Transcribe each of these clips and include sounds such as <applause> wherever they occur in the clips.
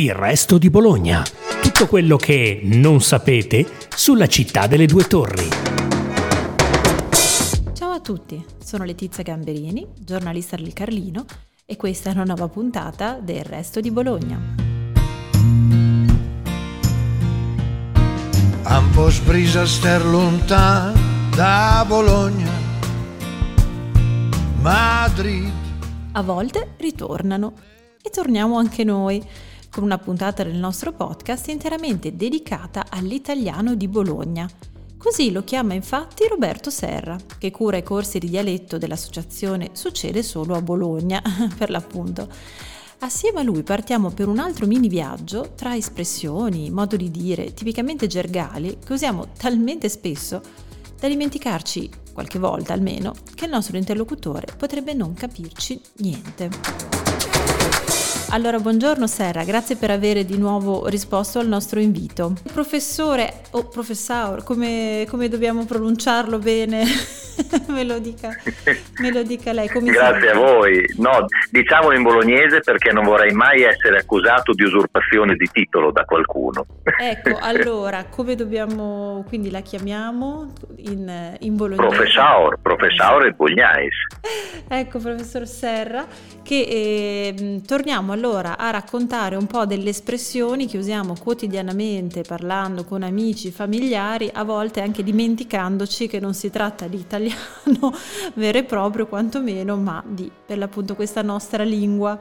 Il resto di Bologna. Tutto quello che non sapete sulla città delle due torri. Ciao a tutti, sono Letizia Gamberini, giornalista del Carlino e questa è una nuova puntata del resto di Bologna. Un po' sbrisa ster lontano da Bologna, Madrid. A volte ritornano e torniamo anche noi con una puntata del nostro podcast interamente dedicata all'italiano di Bologna. Così lo chiama infatti Roberto Serra, che cura i corsi di dialetto dell'associazione Succede solo a Bologna, <laughs> per l'appunto. Assieme a lui partiamo per un altro mini viaggio tra espressioni, modo di dire tipicamente gergali che usiamo talmente spesso da dimenticarci, qualche volta almeno, che il nostro interlocutore potrebbe non capirci niente. Allora, buongiorno Serra, grazie per avere di nuovo risposto al nostro invito. Professore o professor, come, come dobbiamo pronunciarlo bene? <laughs> me, lo dica, me lo dica lei. Come grazie a voi. No, diciamolo in bolognese perché non vorrei mai essere accusato di usurpazione di titolo da qualcuno. Ecco, <laughs> allora, come dobbiamo, quindi la chiamiamo in, in bolognese? Professor, professor e Bugnais. Ecco, professor Serra, che eh, torniamo allora a raccontare un po' delle espressioni che usiamo quotidianamente parlando con amici, familiari, a volte anche dimenticandoci che non si tratta di italiano <laughs> vero e proprio quantomeno, ma di per l'appunto questa nostra lingua.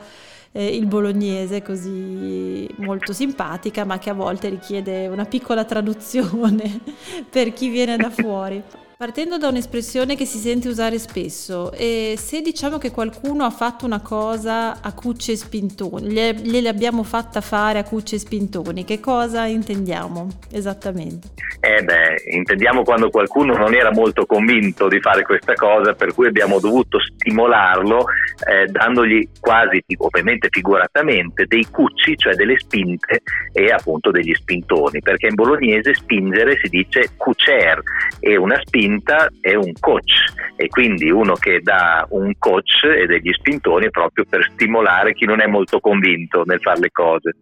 Eh, il bolognese così molto simpatica ma che a volte richiede una piccola traduzione <laughs> per chi viene da fuori. Partendo da un'espressione che si sente usare spesso, e se diciamo che qualcuno ha fatto una cosa a cucce e spintoni, gliele abbiamo fatta fare a cucce e spintoni, che cosa intendiamo esattamente? Eh beh, intendiamo quando qualcuno non era molto convinto di fare questa cosa, per cui abbiamo dovuto stimolarlo eh, dandogli quasi, ovviamente figuratamente, dei cucci, cioè delle spinte e appunto degli spintoni, perché in bolognese spingere si dice cucer e una spinta spinta è un coach e quindi uno che dà un coach e degli spintoni proprio per stimolare chi non è molto convinto nel fare le cose.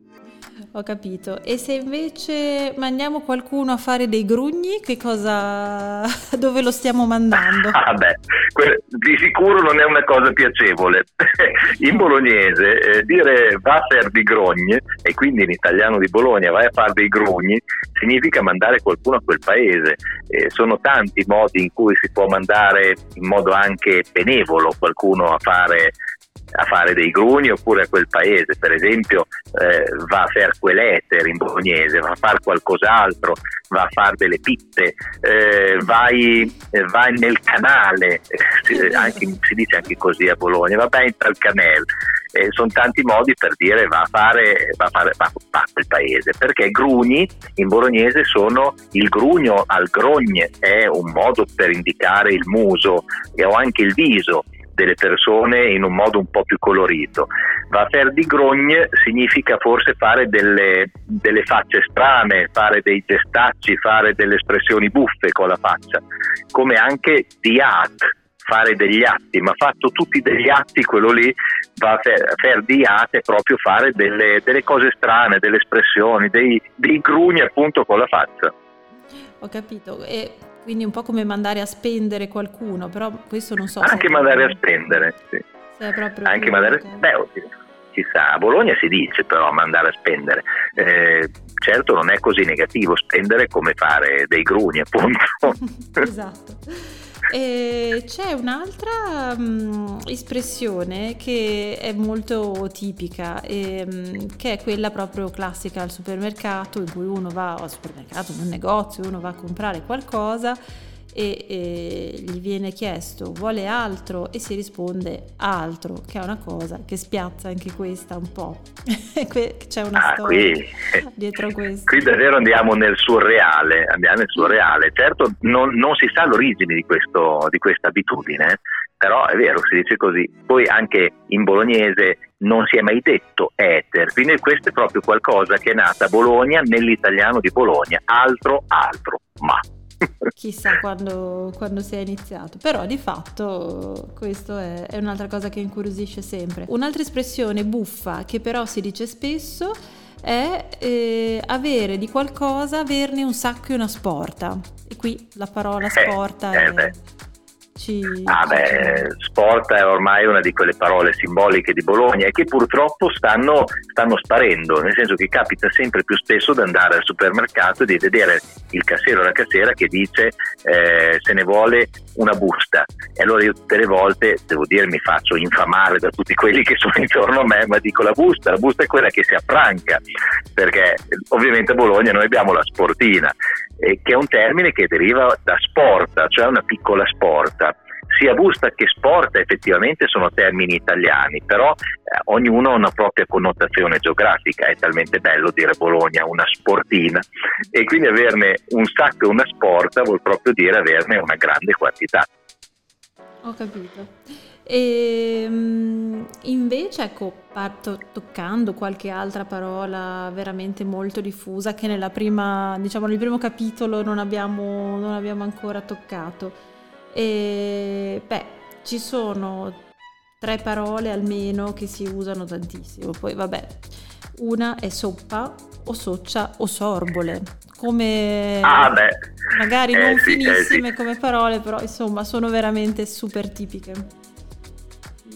Ho capito. E se invece mandiamo qualcuno a fare dei grugni, che cosa... <laughs> dove lo stiamo mandando? Ah beh, di sicuro non è una cosa piacevole. <laughs> in bolognese eh, dire va a fare dei grogni, e quindi in italiano di Bologna vai a fare dei grugni, significa mandare qualcuno a quel paese. Eh, sono tanti modi in cui si può mandare in modo anche benevolo qualcuno a fare a fare dei gruni oppure a quel paese, per esempio eh, va a fare quell'eter in bolognese, va a fare qualcos'altro, va a fare delle pippe, eh, vai, eh, vai, nel canale, si, anche, si, dice anche così a Bologna, va bene al canale. Eh, sono tanti modi per dire va a fare, va a fare va a quel paese perché grugni in bolognese sono il grugno al grogne è un modo per indicare il muso e ho anche il viso delle persone in un modo un po' più colorito. Va faire di grogne significa forse fare delle, delle facce strane, fare dei gestacci, fare delle espressioni buffe con la faccia, come anche di art, fare degli atti, ma fatto tutti degli atti, quello lì va a fare di ate proprio fare delle, delle, cose strane, delle espressioni, dei, dei grugni appunto con la faccia. Ho capito. E quindi un po' come mandare a spendere qualcuno, però questo non so. Anche mandare a spendere, sì. Se è proprio Anche mandare a spendere. Chissà, a Bologna si dice però mandare a spendere. Eh, certo non è così negativo spendere come fare dei gruni, appunto. <laughs> esatto. E c'è un'altra um, espressione che è molto tipica, e, um, che è quella proprio classica al supermercato, in cui uno va al supermercato, in un negozio, uno va a comprare qualcosa e, e, gli viene chiesto vuole altro e si risponde altro, che è una cosa che spiazza anche questa un po'. <laughs> C'è una ah, storia qui, dietro questo. Qui davvero andiamo nel surreale, andiamo nel surreale. Certo non, non si sa l'origine di, questo, di questa abitudine, però è vero, si dice così. Poi anche in bolognese non si è mai detto eter, quindi questo è proprio qualcosa che è nata a Bologna nell'italiano di Bologna, altro altro, ma. Chissà quando, quando si è iniziato, però di fatto questo è, è un'altra cosa che incuriosisce sempre. Un'altra espressione buffa che però si dice spesso è eh, avere di qualcosa, averne un sacco e una sporta. E qui la parola Eh, sporta eh, è- beh. Ci... Ah beh, sport è ormai una di quelle parole simboliche di Bologna e che purtroppo stanno, stanno sparendo, nel senso che capita sempre più spesso di andare al supermercato e di vedere il cassiere o la cassiera che dice eh, se ne vuole una busta e allora io tutte le volte devo dire mi faccio infamare da tutti quelli che sono intorno a me ma dico la busta, la busta è quella che si affranca perché ovviamente a Bologna noi abbiamo la sportina eh, che è un termine che deriva da sporta, cioè una piccola sporta. Sia busta che sporta effettivamente sono termini italiani, però eh, ognuno ha una propria connotazione geografica, è talmente bello dire Bologna una sportina e quindi averne un sacco e una sporta vuol proprio dire averne una grande quantità. Ho capito. E mm, invece, ecco, parto toccando qualche altra parola veramente molto diffusa che nella prima, diciamo, nel primo capitolo non abbiamo, non abbiamo ancora toccato. E beh, ci sono tre parole almeno che si usano tantissimo. Poi, vabbè, una è soppa o soccia o sorbole. Come Ah magari eh non sì, eh finissime sì. come parole, però insomma sono veramente super tipiche.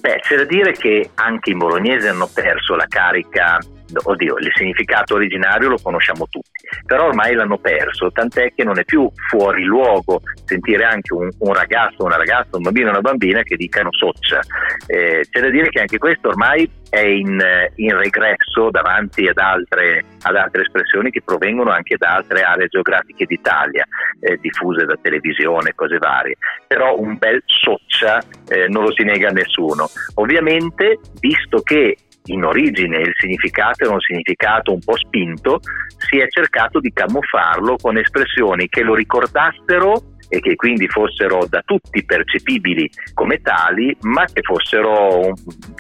Beh, c'è da dire che anche i bolognesi hanno perso la carica, oddio, il significato originario lo conosciamo tutti, però ormai l'hanno perso, tant'è che non è più fuori luogo sentire anche un, un ragazzo, una ragazza, un bambino, una bambina che dicano soccia. Eh, c'è da dire che anche questo ormai è in, in regresso davanti ad altre, ad altre espressioni che provengono anche da altre aree geografiche d'Italia, eh, diffuse da televisione, cose varie. Però un bel soccia eh, non lo si nega a nessuno. Ovviamente, visto che in origine il significato era un significato un po' spinto, si è cercato di camuffarlo con espressioni che lo ricordassero e che quindi fossero da tutti percepibili come tali, ma che fossero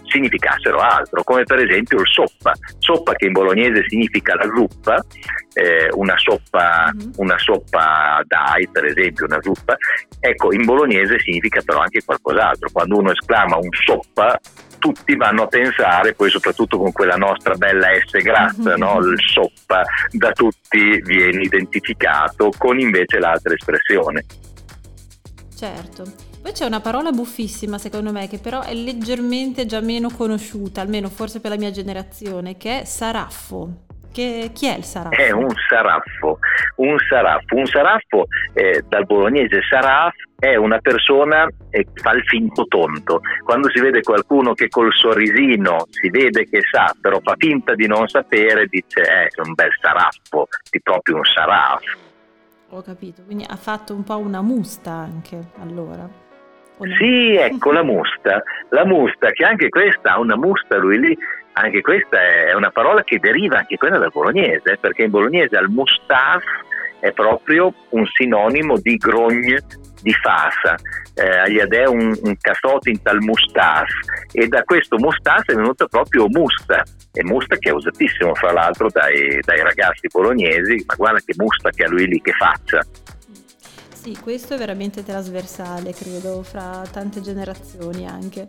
significassero altro, come per esempio il soppa, soppa che in bolognese significa la zuppa, eh, una soppa, Mhm. una soppa dai, per esempio, una zuppa, ecco, in bolognese significa però anche qualcos'altro. Quando uno esclama un soppa, tutti vanno a pensare, poi soprattutto con quella nostra bella S grassa, Mhm. no? il soppa da tutti viene identificato con invece l'altra espressione. Certo. Poi c'è una parola buffissima secondo me che però è leggermente già meno conosciuta, almeno forse per la mia generazione, che è saraffo. Che, chi è il saraffo? È un saraffo, un saraffo, un saraffo eh, dal bolognese saraf è una persona che fa il finto tonto. Quando si vede qualcuno che col sorrisino si vede che sa, però fa finta di non sapere, dice eh, è un bel saraffo, di proprio un saraf. Ho capito, quindi ha fatto un po' una musta anche allora. No? Sì, ecco la musta, la musta che anche questa ha una musta lui lì, anche questa è una parola che deriva anche quella dal bolognese, perché in bolognese al mustaf è proprio un sinonimo di grogne di fasa, eh, agli adè un, un in tal mustaf e da questo mustaf è venuto proprio musta e musta che è usatissimo fra l'altro dai, dai ragazzi bolognesi, ma guarda che musta che ha lui lì che faccia. Sì, questo è veramente trasversale, credo, fra tante generazioni anche.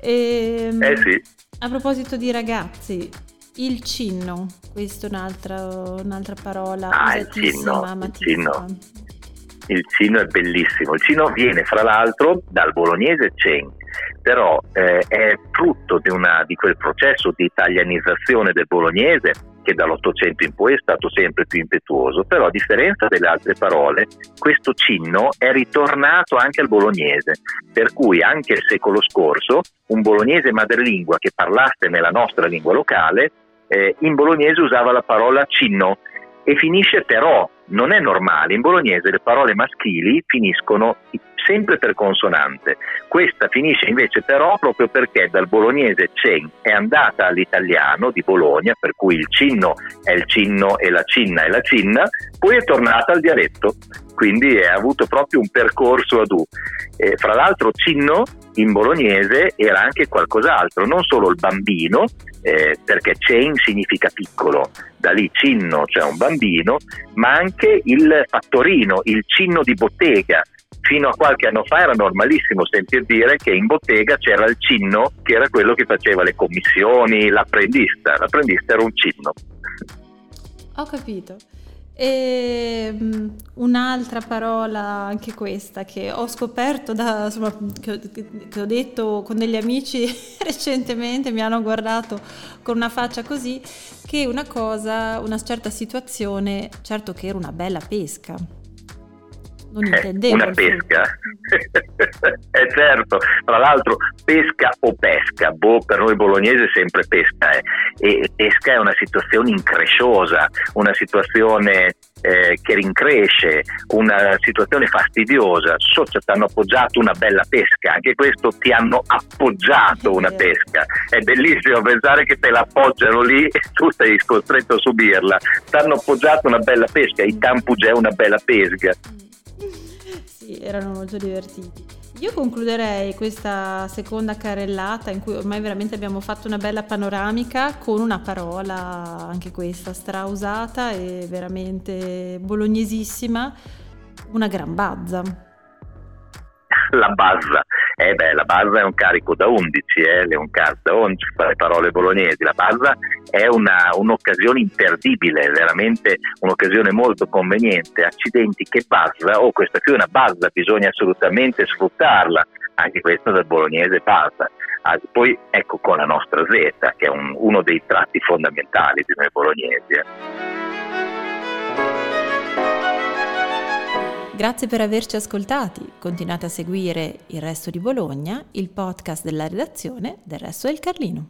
E, Eh sì. A proposito di ragazzi, il cinno, questa è un'altra, un'altra parola Ah, il cinno, il cinno. Il cino è bellissimo, il cino viene fra l'altro dal bolognese cen, però eh, è frutto di, una, di quel processo di italianizzazione del bolognese che dall'Ottocento in poi è stato sempre più impetuoso, però a differenza delle altre parole, questo cinno è ritornato anche al bolognese, per cui anche il secolo scorso un bolognese madrelingua che parlasse nella nostra lingua locale, eh, in bolognese usava la parola cinno. E finisce però, non è normale, in bolognese le parole maschili finiscono sempre per consonante. Questa finisce invece però proprio perché dal bolognese cen è andata all'italiano di Bologna, per cui il cinno è il cinno e la cinna è la cinna, poi è tornata al dialetto, quindi ha avuto proprio un percorso ad U. Eh, fra l'altro cinno in bolognese era anche qualcos'altro, non solo il bambino, eh, perché cen significa piccolo, da lì cinno, cioè un bambino, ma anche il fattorino, il cinno di bottega. Fino a qualche anno fa era normalissimo sentir dire che in bottega c'era il cinno che era quello che faceva le commissioni, l'apprendista, l'apprendista era un cinno. Ho capito. E um, un'altra parola, anche questa, che ho scoperto, da, insomma, che, che, ho detto con degli amici <laughs> recentemente, mi hanno guardato con una faccia così, che una cosa, una certa situazione, certo che era una bella pesca. Non eh, intendevo. Una pesca? <laughs> eh certo, tra l'altro pesca o pesca, boh, per noi bolognesi sempre pesca è. Eh. E pesca è una situazione incresciosa, una situazione eh, che rincresce, una situazione fastidiosa. Socia ti hanno appoggiato una bella pesca, anche questo ti hanno appoggiato una pesca. È bellissimo pensare che te la appoggiano lì e tu sei costretto a subirla. Ti hanno appoggiato una bella pesca, i tampugè una bella pesca. Sì, erano molto divertiti. Io concluderei questa seconda carrellata in cui ormai veramente abbiamo fatto una bella panoramica con una parola, anche questa, strausata e veramente bolognesissima, una gran bazza. La bazza, eh beh, la bazza è un carico da 11, eh, 11 per le parole bolognesi, la bazza è una, un'occasione imperdibile, veramente un'occasione molto conveniente. Accidenti, che bazza, oh questa qui è una bazza, bisogna assolutamente sfruttarla, anche questo del bolognese bazza. Ah, poi ecco con la nostra Z, che è un, uno dei tratti fondamentali di noi bolognesi. Grazie per averci ascoltati. Continuate a seguire Il Resto di Bologna, il podcast della redazione del Resto del Carlino.